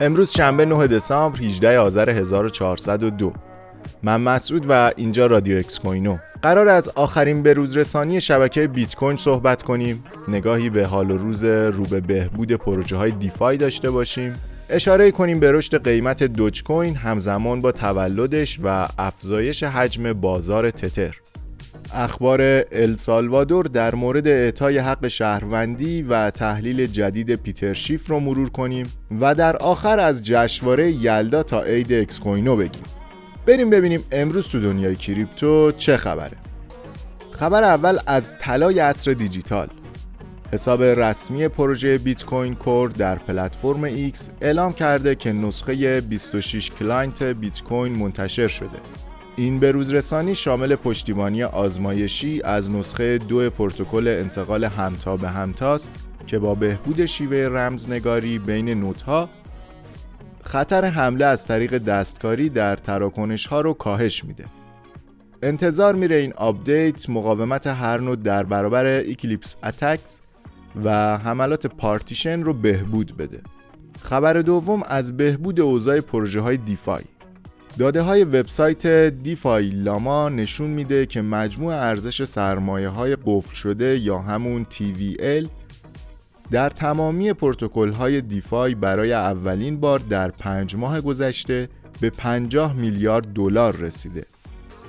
امروز شنبه 9 دسامبر 18 آذر 1402 من مسعود و اینجا رادیو اکس کوینو. قراره از آخرین بروز رسانی شبکه بیت کوین صحبت کنیم. نگاهی به حال و روز رو به بهبود پروژه های DeFi داشته باشیم. اشاره کنیم به رشد قیمت دوج کوین همزمان با تولدش و افزایش حجم بازار تتر. اخبار السالوادور در مورد اعطای حق شهروندی و تحلیل جدید پیتر شیف رو مرور کنیم و در آخر از جشنواره یلدا تا عید اکس کوینو بگیم. بریم ببینیم امروز تو دنیای کریپتو چه خبره. خبر اول از طلای عصر دیجیتال. حساب رسمی پروژه بیت کوین کور در پلتفرم X اعلام کرده که نسخه 26 client بیت کوین منتشر شده. این بروز رسانی شامل پشتیبانی آزمایشی از نسخه دو پروتکل انتقال همتا به همتاست که با بهبود شیوه رمزنگاری بین node ها خطر حمله از طریق دستکاری در تراکنش ها رو کاهش میده. انتظار میره این update مقاومت هر node در برابر eclipse attacks و حملات پارتیشن رو بهبود بده. خبر دوم از بهبود اوضاع پروژه های DeFi. داده های وبسایت دیفای لاما نشون میده که مجموع ارزش سرمایه های قفل شده یا همون TVL در تمامی پروتکل های دیفای برای اولین بار در پنج ماه گذشته به 50 میلیارد دلار رسیده.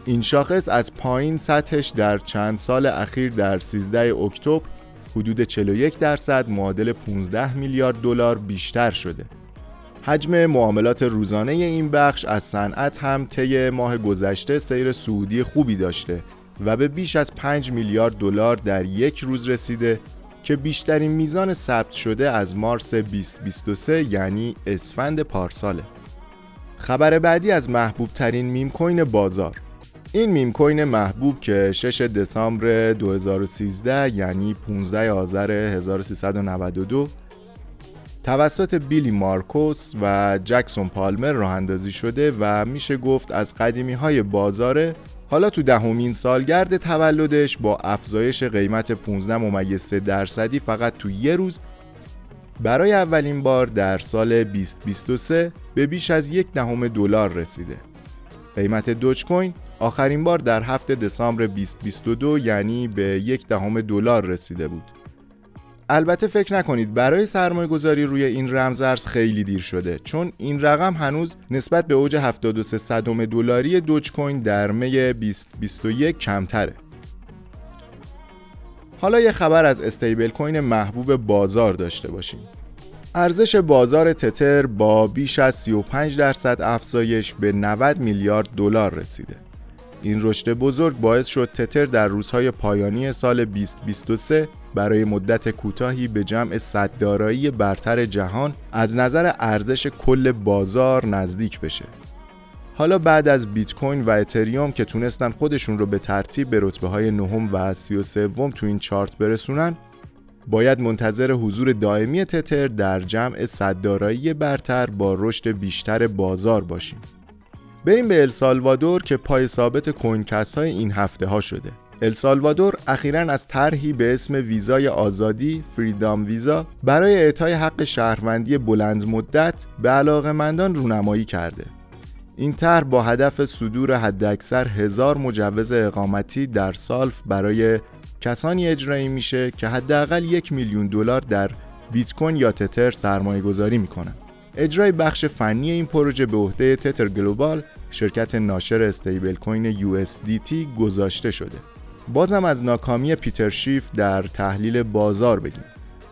این شاخص از پایین سطحش در چند سال اخیر در 13 اکتبر حدود 41 درصد معادل 15 میلیارد دلار بیشتر شده. حجم معاملات روزانه این بخش از صنعت هم طی ماه گذشته سیر سعودی خوبی داشته و به بیش از 5 میلیارد دلار در یک روز رسیده که بیشترین میزان ثبت شده از مارس 2023 یعنی اسفند پارساله. خبر بعدی از محبوب ترین میم کوین بازار این میم کوین محبوب که 6 دسامبر 2013 یعنی 15 آذر 1392 توسط بیلی مارکوس و جکسون پالمر راه اندازی شده و میشه گفت از قدیمی های بازاره حالا تو دهمین سالگرد تولدش با افزایش قیمت 15 ممیز 3 درصدی فقط تو یه روز برای اولین بار در سال 2023 به بیش از یک دهم دلار رسیده. قیمت دوج کوین آخرین بار در هفته دسامبر 2022 یعنی به یک دهم دلار رسیده بود. البته فکر نکنید برای سرمایه گذاری روی این رمز ارز خیلی دیر شده چون این رقم هنوز نسبت به اوج 73 صدم دلاری دوج کوین در می 2021 کمتره. حالا یه خبر از استیبل کوین محبوب بازار داشته باشیم. ارزش بازار تتر با بیش از 35 درصد افزایش به 90 میلیارد دلار رسیده. این رشد بزرگ باعث شد تتر در روزهای پایانی سال 2023 برای مدت کوتاهی به جمع صد دارایی برتر جهان از نظر ارزش کل بازار نزدیک بشه. حالا بعد از بیت کوین و اتریوم که تونستن خودشون رو به ترتیب به رتبه های نهم و سی و سوم تو این چارت برسونن باید منتظر حضور دائمی تتر در جمع صد دارایی برتر با رشد بیشتر بازار باشیم. بریم به السالوادور که پای ثابت کوینکست های این هفته ها شده. السالوادور اخیرا از طرحی به اسم ویزای آزادی فریدام ویزا برای اعطای حق شهروندی بلند مدت به علاقمندان رونمایی کرده. این طرح با هدف صدور حداکثر هزار مجوز اقامتی در سالف برای کسانی اجرایی میشه که حداقل یک میلیون دلار در بیت کوین یا تتر سرمایه گذاری می‌کنن. اجرای بخش فنی این پروژه به عهده تتر گلوبال شرکت ناشر استیبل کوین USDT گذاشته شده. بازم از ناکامی پیتر شیف در تحلیل بازار بگیم.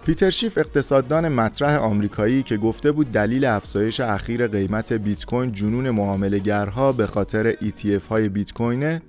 پیتر شیف اقتصاددان مطرح آمریکایی که گفته بود دلیل افزایش اخیر قیمت بیت کوین جنون معاملهگرها به خاطر ETF های بیت کوینه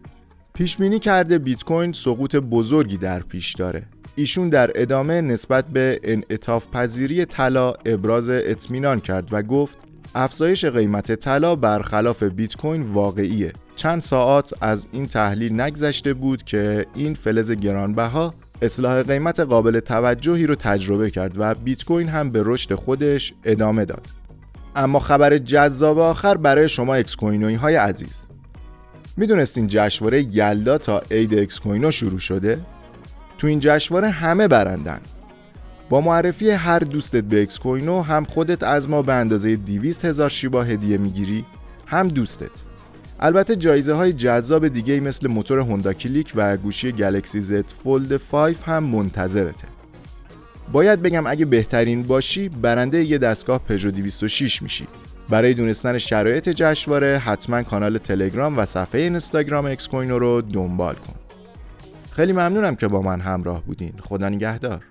پیش بینی کرده بیت کوین سقوط بزرگی در پیش داره ایشون در ادامه نسبت به انعطاف پذیری طلا ابراز اطمینان کرد و گفت افزایش قیمت طلا برخلاف بیت کوین واقعیه چند ساعت از این تحلیل نگذشته بود که این فلز گرانبها اصلاح قیمت قابل توجهی رو تجربه کرد و بیت کوین هم به رشد خودش ادامه داد. اما خبر جذاب آخر برای شما اکس کوینوی های عزیز. می‌دونستین جشنواره یلدا تا عید اکس کوینو شروع شده؟ تو این جشنواره همه برندن. با معرفی هر دوستت به اکس کوینو هم خودت از ما به اندازه 200 هزار شیبا هدیه می‌گیری هم دوستت. البته جایزه های جذاب دیگه مثل موتور هوندا کلیک و گوشی گلکسی زد فولد 5 هم منتظرته. باید بگم اگه بهترین باشی برنده یه دستگاه پژو 206 میشی. برای دونستن شرایط جشنواره حتما کانال تلگرام و صفحه اینستاگرام اکس کوینو رو دنبال کن. خیلی ممنونم که با من همراه بودین. خدا نگهدار.